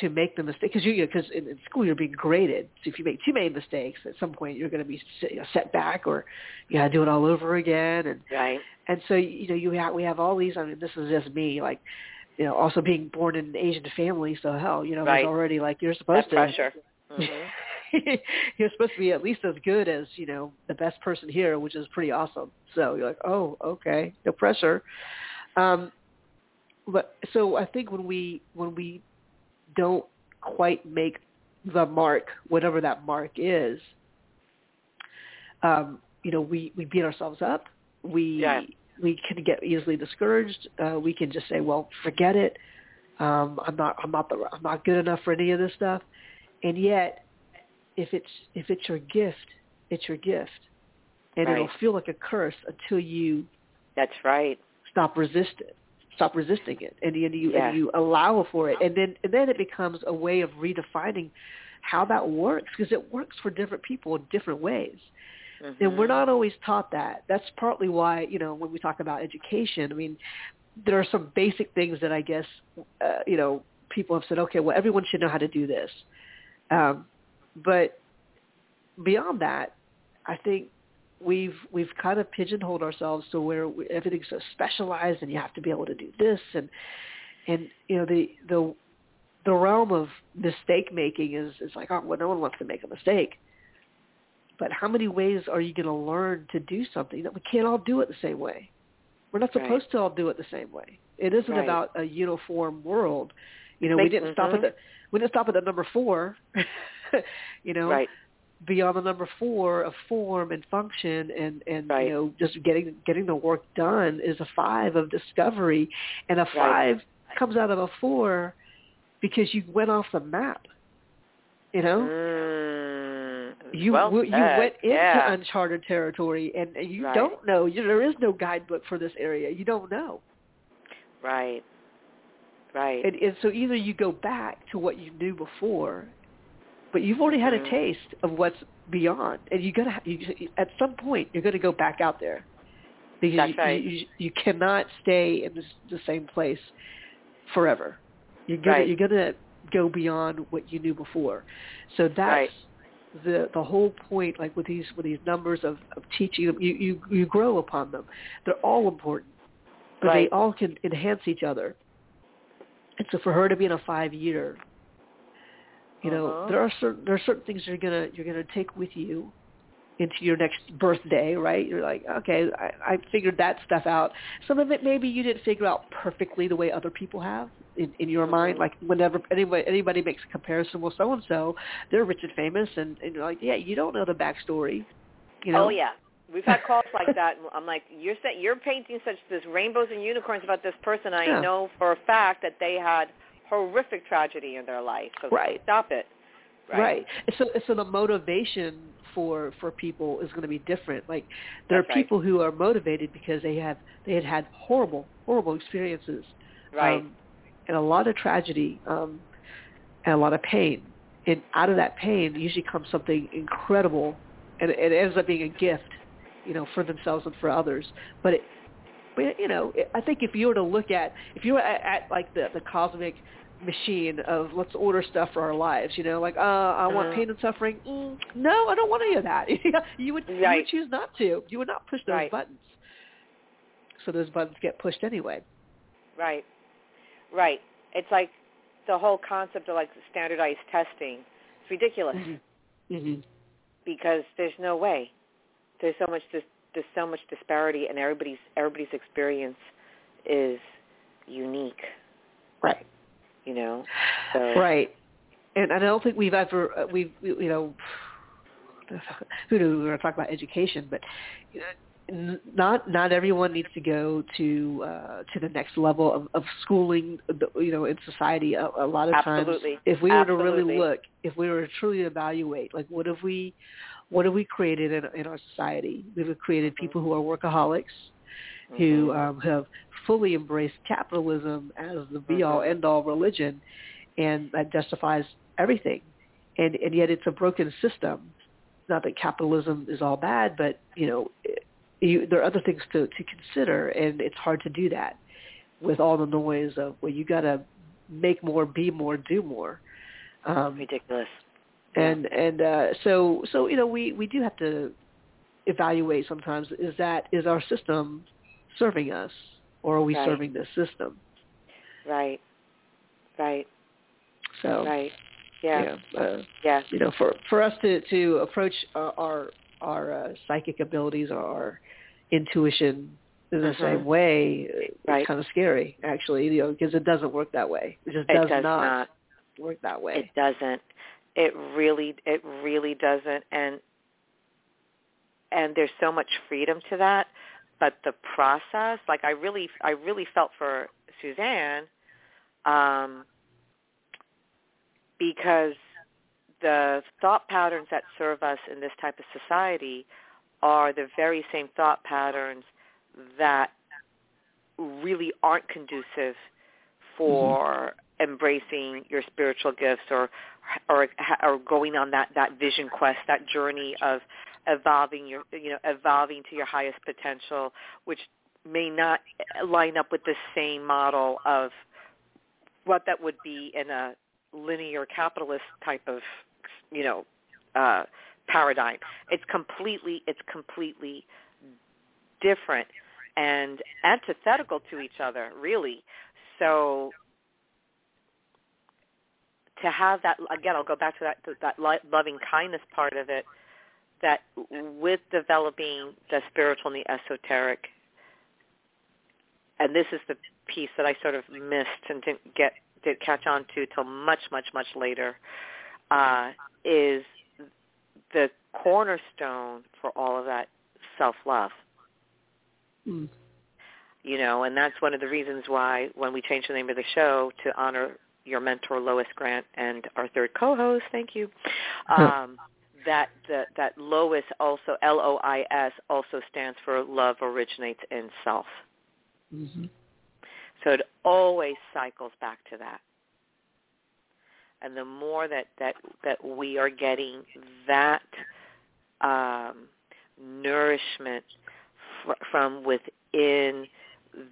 to make the mistake because you because in, in school you're being graded. So if you make too many mistakes, at some point you're going to be set, you know, set back, or you got to do it all over again, and Right. and so you know you have we have all these. I mean, this is just me, like you know, also being born in an Asian family. So hell, you know, Right. there's already like you're That supposed to. Be pressure. hmm you're supposed to be at least as good as you know the best person here, which is pretty awesome. So you're like, oh, okay, no pressure. Um, but so I think when we when we don't quite make the mark, whatever that mark is, um, you know, we we beat ourselves up. We Yeah. We can get easily discouraged. Uh, we can just say, well, forget it. Um, I'm not I'm not the I'm not good enough for any of this stuff. And yet, if it's if it's your gift, it's your gift, and it'll feel like a curse until you That's right. stop resisting stop resisting it and you, and you Yeah. and you allow for it and then and then it becomes a way of redefining how that works because it works for different people in different ways and we're not always taught that. That's partly why you know when we talk about education i mean there are some basic things that i guess uh, you know people have said okay well everyone should know how to do this. Um, but beyond that i think we've we've kind of pigeonholed ourselves to where we, everything's so specialized and you have to be able to do this. And and you know the the the realm of mistake making is is like oh well no one wants to make a mistake but how many ways are you going to learn to do something that we can't all do it the same way we're not Right. supposed to all do it the same way it isn't Right. about a uniform world you know we didn't stop at the we didn't stop at the number four you know Right. beyond the number four of form and function and and Right. you know just getting getting the work done is a five of discovery and a Right. five comes out of a four because you went off the map you know Mm, you well w- you went into yeah. uncharted territory and you Right. don't know you, there is no guidebook for this area you don't know Right. Right. and, and so either you go back to what you knew before but you've already had a Mhm. taste of what's beyond and you gotta you, at some point you're going to go back out there because That's you, right. you, you cannot stay in this, the same place forever you're gonna Right. you're gonna go beyond what you knew before so that's Right. The the whole point like with these with these numbers of, of teaching them you, you you grow upon them. They're all important but Right. they all can enhance each other. And so for her to be in a five year you know Uh-huh. there are certain there are certain things you're gonna you're gonna take with you into your next birthday right? You're like okay I, I figured that stuff out. Some of it maybe you didn't figure out perfectly the way other people have in, in your mind. Like whenever anybody anybody makes a comparison with so and so, they're rich and famous, and, and you're like, yeah, you don't know the backstory. You know? Oh yeah, we've had calls like that. And I'm like, you're sa- you're painting such this rainbows and unicorns about this person. I Yeah. know for a fact that they had horrific tragedy in their life. So Right. stop it. Right. So so the motivation for for people is going to be different. Like there That's are right. people who are motivated because they have they had had horrible horrible experiences, Right. um, and a lot of tragedy, um, and a lot of pain. And out of that pain usually comes something incredible, and it ends up being a gift, you know, for themselves and for others. But it, but you know, I think if you were to look at if you were at, at like the the cosmic machine of let's order stuff for our lives, you know, like uh I want Mhm. pain and suffering. Mm, no, I don't want any of that. you would you would choose not to. You would not push those Right. buttons. So those buttons get pushed anyway. Right. Right. It's like the whole concept of like standardized testing. It's ridiculous hmm because there's no way. There's so much dis- there's so much disparity and everybody's everybody's experience is unique, Right. you know. So Right. And I don't think we've ever uh, we've we- you know who knew we were going to talk about education, but you know, not not everyone needs to go to uh, to the next level of, of schooling. You know, in society, a, a lot of Absolutely. times, if we were to really look, if we were to truly evaluate, like what have we, what have we created in in our society? We've created Mm-hmm. people who are workaholics, who Mhm. um, have fully embraced capitalism as the be all Mhm. end all religion, and that justifies everything. And and yet it's a broken system. Not that capitalism is all bad, but you know, you, there are other things to to consider, and it's hard to do that with all the noise of well, you got to make more, be more, do more. Um, ridiculous. and and uh, so so you know we we do have to evaluate sometimes is that is our system serving us or are we Right. serving this system Right. Right. so Right. Yeah. yeah, uh, Yeah. you know for for us to to approach our our, our uh, psychic abilities or our intuition in the same way uh, Right. it's kind of scary actually you know because it doesn't work that way it just It does, does not, not. work that way It doesn't. It really it really doesn't and and there's so much freedom to that, but the process, like I really I really felt for Suzanne um because the thought patterns that serve us in this type of society are the very same thought patterns that really aren't conducive for embracing your spiritual gifts or or or going on that that vision quest that journey of evolving your you know evolving to your highest potential which may not line up with the same model of what that would be in a linear capitalist type of you know uh paradigm. It's completely it's completely different and antithetical to each other really. So to have that again i'll go back to that that loving kindness part of it that with developing the spiritual and the esoteric and this is the piece that i sort of missed and didn't get did catch on to till much much much later uh is the cornerstone for all of that self love Mm. you know, and that's one of the reasons why when we changed the name of the show to honor your mentor Lois Grant and our third co-host, thank you, um, that the, that Lois also L O I S also stands for love originates in self. hmm So it always cycles back to that. And the more that that that we are getting that um, nourishment fr- from within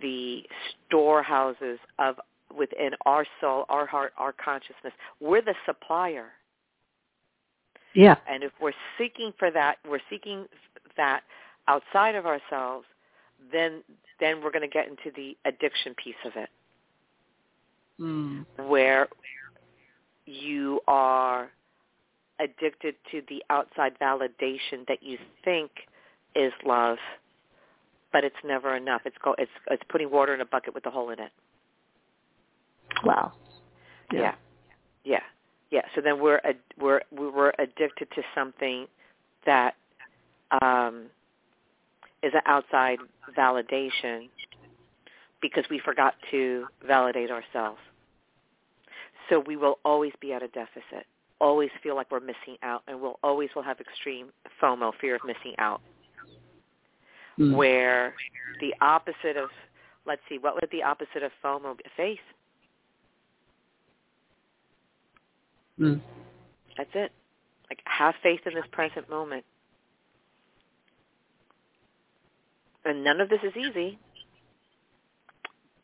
the storehouses of within our soul, our heart, our consciousness, we're the supplier. yeah And if we're seeking for that, we're seeking that outside of ourselves, then then we're going to get into the addiction piece of it, mm. where you are addicted to the outside validation that you think is love, but it's never enough. It's go it's it's putting water in a bucket with a hole in it. Wow. Yeah. Yeah. Yeah. Yeah. So then we're ad- we're we're addicted to something that um, is an outside validation because we forgot to validate ourselves. So we will always be at a deficit, always feel like we're missing out, and we'll always will have extreme FOMO, fear of missing out, Mm. where the opposite of, let's see, what would the opposite of FOMO be? Faith. Mm. That's it. Like have faith in this present moment. And none of this is easy.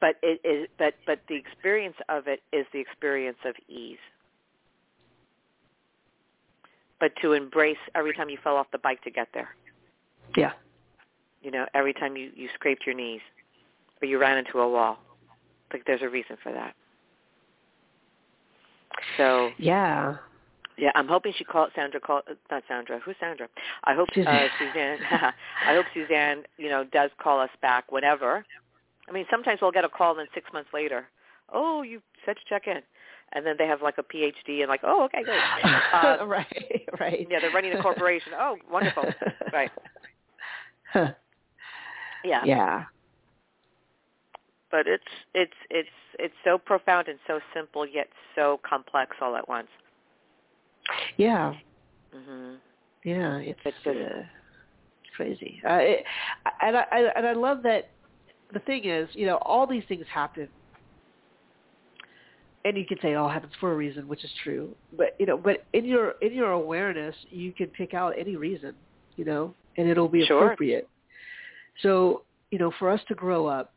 But it is but but the experience of it is the experience of ease. But to embrace every time you fell off the bike to get there. Yeah. You know, every time you, you scraped your knees or you ran into a wall. Like there's a reason for that. So Yeah. Yeah, I'm hoping she called Sandra. Call not Sandra. Who's Sandra? I hope uh, Suzanne. Suzanne. I hope Suzanne, you know, does call us back whenever. I mean, sometimes we'll get a call and then six months later, oh, you said to check in, and then they have like a PhD and like, oh, okay, great. Uh, right. Right. yeah, they're running a corporation. Oh, wonderful. Right. Yeah. Yeah. But it's it's it's it's so profound and so simple yet so complex all at once. Yeah. Mhm. Yeah. It's, It's just- uh, crazy. Uh, it, and I and I love that. The thing is, you know, all these things happen, and you can say oh, it all happens for a reason, which is true. But you know, but in your in your awareness, you can pick out any reason, you know, and it'll be Sure. appropriate. So you know, for us to grow up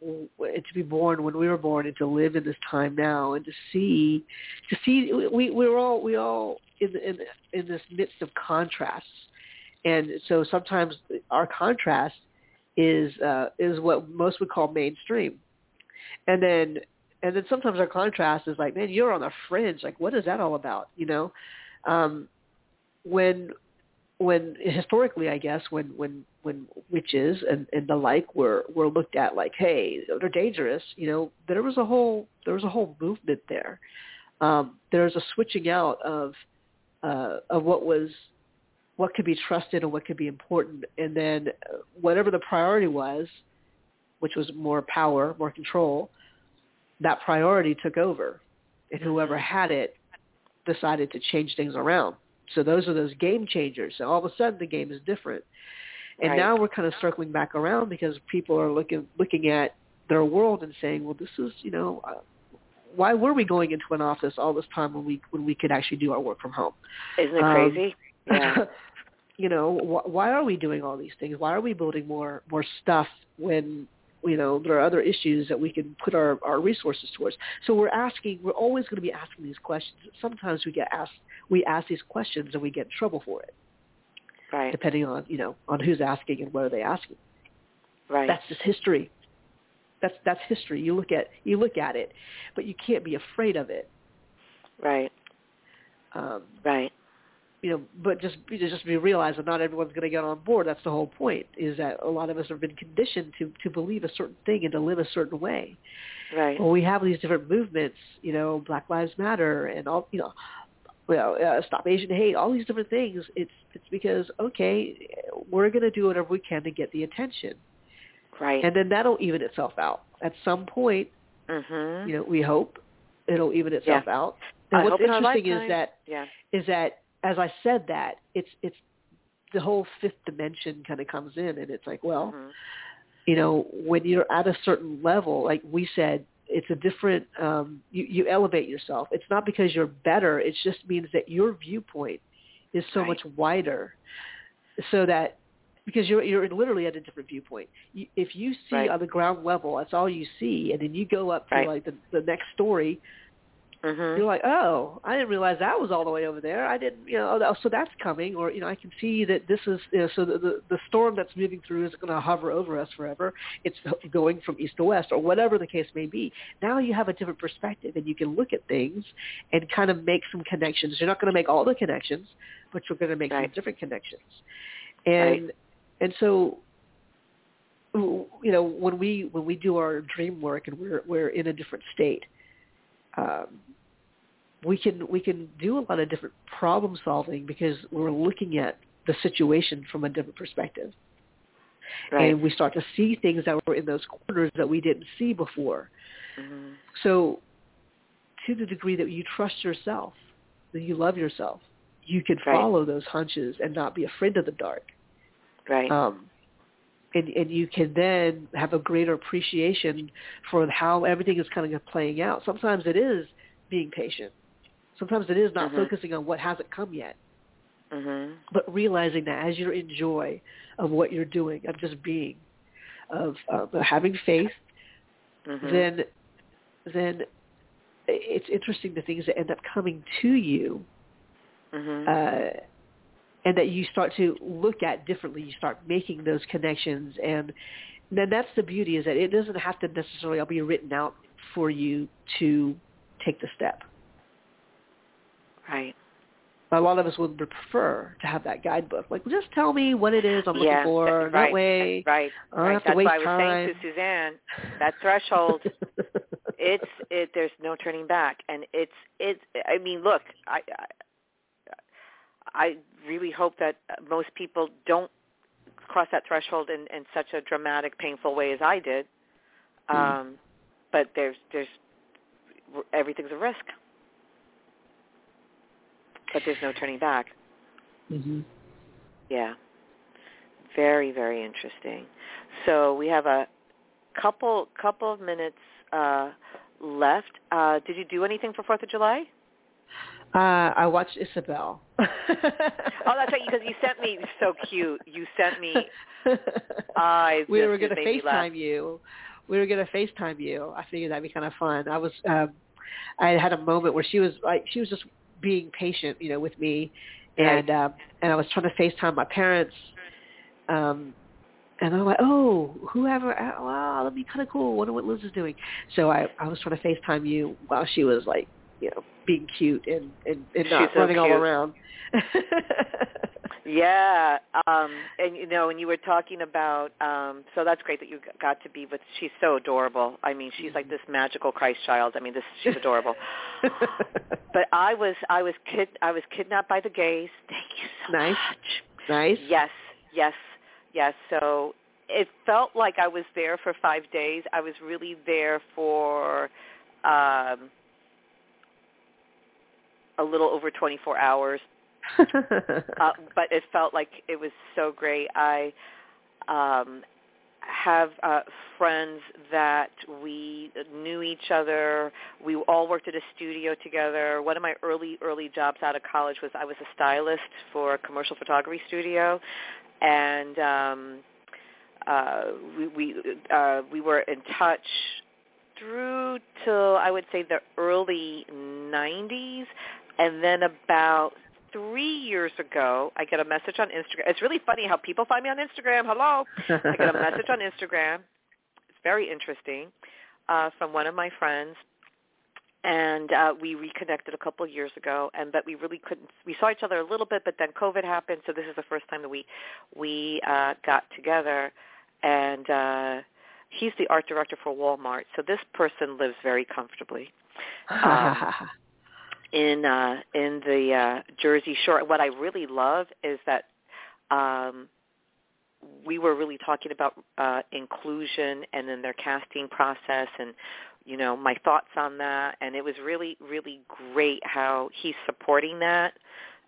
and to be born when we were born and to live in this time now and to see to see we we're all we all in the, in the, in this midst of contrasts and so sometimes our contrast is uh is what most would call mainstream. And then and then sometimes our contrast is like man you're on the fringe. Like what is that all about? You know? Um when when historically i guess when when when witches and and the like were were looked at like hey they're dangerous you know there was a whole there was a whole movement there. Um there was a switching out of uh of what was what could be trusted and what could be important and then uh, whatever the priority was which was more power more control that priority took over and whoever had it decided to change things around so those are those game changers. So all of a sudden the game is different. And Right. now we're kind of circling back around because people are looking looking at their world and saying, well, this is, you know, uh, why were we going into an office all this time when we when we could actually do our work from home? Isn't it Um, crazy? Yeah. you know, wh- why are we doing all these things? Why are we building more more stuff when you know there are other issues that we can put our our resources towards? So we're asking. We're always going to be asking these questions. Sometimes we get asked. We ask these questions and we get in trouble for it, Right. depending on you know on who's asking and what are they asking. Right. That's just history. That's that's history. You look at you look at it, but you can't be afraid of it. right. Um, Right. You know, but just just be realized that not everyone's going to get on board. That's the whole point. Is that a lot of us have been conditioned to to believe a certain thing and to live a certain way. Right. Well, we have these different movements, you know, Black Lives Matter and all, you know, well, uh, Stop Asian Hate, all these different things. It's it's because okay, we're going to do whatever we can to get the attention, Right. and then that'll even itself out at some point. Mm-hmm. You know, we hope it'll even itself out. And I what's hope in our interesting is that yeah. is that as I said that, it's it's the whole fifth dimension kind of comes in, and it's like, well, Mhm. you know, when you're at a certain level, like we said, it's a different. Um, you you elevate yourself. It's not because you're better. It just means that your viewpoint is so Right. much wider, so that because you're you're literally at a different viewpoint. You, if you see Right. on the ground level, that's all you see, and then you go up to Right. like the the next story, Mhm. you're like, oh, I didn't realize that was all the way over there. I didn't, you know, oh, so that's coming, or you know, I can see that this is, you know, so the the, the storm that's moving through is going to hover over us forever. It's going from east to west, or whatever the case may be. Now you have a different perspective, and you can look at things and kind of make some connections. You're not going to make all the connections, but you're going to make some different connections, and and so you know when we when we do our dream work and we're we're in a different state um, we can we can do a lot of different problem solving because we're looking at the situation from a different perspective. Right. And we start to see things that were in those corners that we didn't see before. hmm So to the degree that you trust yourself, that you love yourself, you can Right. follow those hunches and not be afraid of the dark. Right. Um, and, and you can then have a greater appreciation for how everything is kind of playing out. Sometimes it is being patient. Sometimes it is not Mhm. focusing on what hasn't come yet, hmm but realizing that as you're in joy of what you're doing, of just being, of, of having faith, hmm then then it's interesting the things that end up coming to you hmm uh, and that you start to look at differently. You start making those connections, and then that's the beauty is that it doesn't have to necessarily all be written out for you to take the step. Right. A lot of us would prefer to have that guidebook. Like, just tell me what it is I'm looking for. that- right. That way, Right. I don't right. have to That's waste why I was time. saying to Suzanne, that threshold, it's it. There's no turning back, and it's it's. I mean, look, I I, I really hope that most people don't cross that threshold in, in such a dramatic, painful way as I did. Mm. Um, but there's there's everything's a risk, but there's no turning back. hmm Yeah. Very, very interesting. So we have a couple couple of minutes uh, left. Uh, did you do anything for Fourth of July? Uh, I watched Isabel. Oh, that's right, because you sent me so cute. You sent me. I we were going to made me laugh. FaceTime you. We were going to FaceTime you. I figured that'd be kind of fun. I was, um, I had a moment where she was like, she was just being patient, you know, with me, and um, and I was trying to FaceTime my parents, um, and I'm like, oh, whoever, wow, that'd be kind of cool. Wonder what Liz is doing. So I, I was trying to FaceTime you while she was like, you know, being cute and and, and not She's so running all around. Yeah, um, and you know, and you were talking about. Um, so that's great that you got to be with. She's so adorable. I mean, she's like this magical Christ child. I mean, this she's adorable. but I was, I was kid, I was kidnapped by the gays. Thank you so Nice. much. nice. Yes, yes, yes. So it felt like I was there for five days. I was really there for um, a little over 24 hours. Uh, but it felt like it was so great. I um, have uh, friends that we knew each other. We all worked at a studio together. One of my early early jobs out of college was I was a stylist for a commercial photography studio, and um, uh, we we, uh, we were in touch through till I would say the early 90s, and then about three years ago, I get a message on Instagram. It's really funny how people find me on Instagram. Hello. I get a message on Instagram. It's very interesting uh, from one of my friends, and uh, we reconnected a couple of years ago. And but we really couldn't. We saw each other a little bit, but then COVID happened, so this is the first time that we we uh, got together. And uh, he's the art director for Walmart, so this person lives very comfortably in uh in the uh Jersey Shore. What I really love is that um we were really talking about uh inclusion and then their casting process and you know my thoughts on that and it was really really great how he's supporting that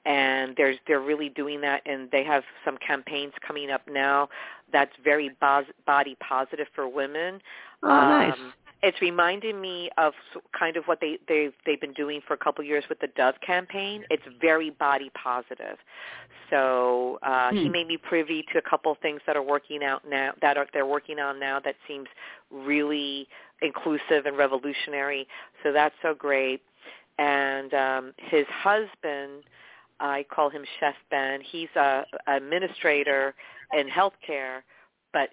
and there's they're really doing that and they have some campaigns coming up now that's very bos- body positive for women oh, nice. It's reminding me of kind of what they they've they've been doing for a couple of years with the Dove campaign. It's very body positive. So uh, he Hmm. made me privy to a couple of things that are working out now that are they're working on now that seems really inclusive and revolutionary. So that's so great. And um, his husband, I call him Chef Ben. He's a administrator in healthcare, but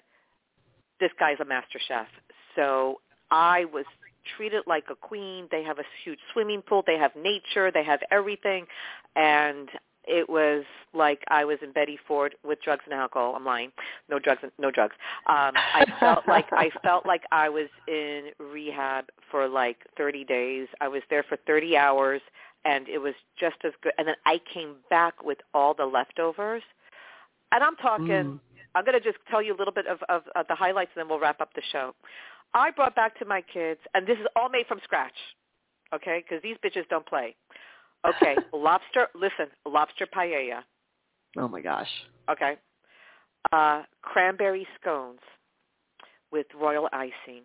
this guy's a master chef. So I was treated like a queen. They have a huge swimming pool. They have nature. They have everything. And it was like I was in Betty Ford with drugs and alcohol. I'm lying. No drugs. No drugs. Um, I felt like I felt like I was in rehab for like 30 days. I was there for 30 hours, and it was just as good. And then I came back with all the leftovers, and I'm talking. Mm. I'm going to just tell you a little bit of, of, of the highlights, and then we'll wrap up the show. I brought back to my kids, and this is all made from scratch, okay? Because these bitches don't play. Okay, lobster. Listen, lobster paella. Oh my gosh. Okay. Uh, cranberry scones with royal icing.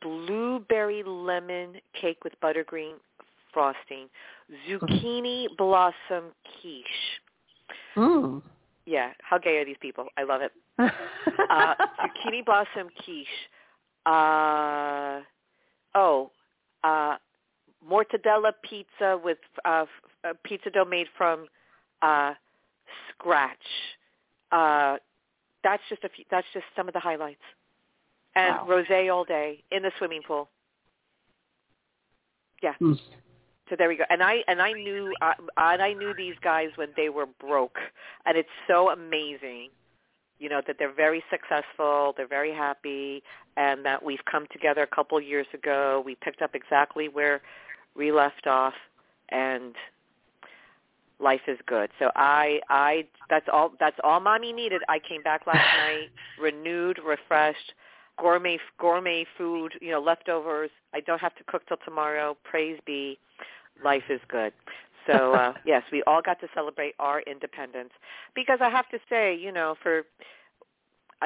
Blueberry lemon cake with buttercream frosting. Zucchini blossom quiche. Mm. Yeah, how gay are these people? I love it. uh, zucchini blossom quiche. Uh, oh, uh, mortadella pizza with uh, uh, pizza dough made from uh, scratch. Uh, that's just a few, that's just some of the highlights. And wow. rosé all day in the swimming pool. Yeah. Mm. So there we go. And I and I knew uh, and I knew these guys when they were broke, and it's so amazing, you know, that they're very successful, they're very happy, and that we've come together a couple years ago. We picked up exactly where we left off, and life is good. So I I that's all that's all mommy needed. I came back last night renewed, refreshed, gourmet gourmet food, you know, leftovers. I don't have to cook till tomorrow. Praise be. Life is good. So uh yes, we all got to celebrate our independence because I have to say, you know, for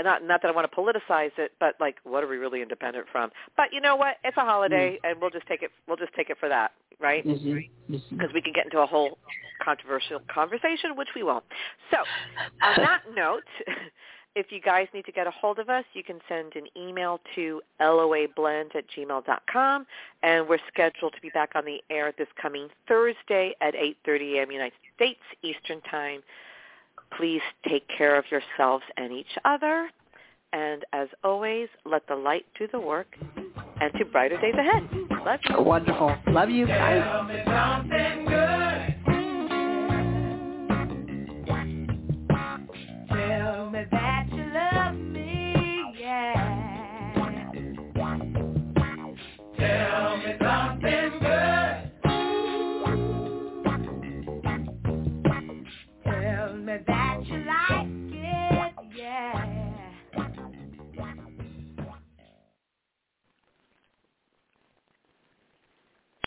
not not that I want to politicize it, but like, what are we really independent from? But you know what? It's a holiday, mm-hmm. and we'll just take it. We'll just take it for that, right? Because mm-hmm. mm-hmm. we can get into a whole controversial conversation, which we won't. So, on that note, if you guys need to get a hold of us, you can send an email to loablend at gmail.com, and we're scheduled to be back on the air this coming Thursday at 8.30 a.m. United States Eastern Time. Please take care of yourselves and each other. And as always, let the light do the work and to brighter days ahead. Love you. Wonderful. Love you. Bye.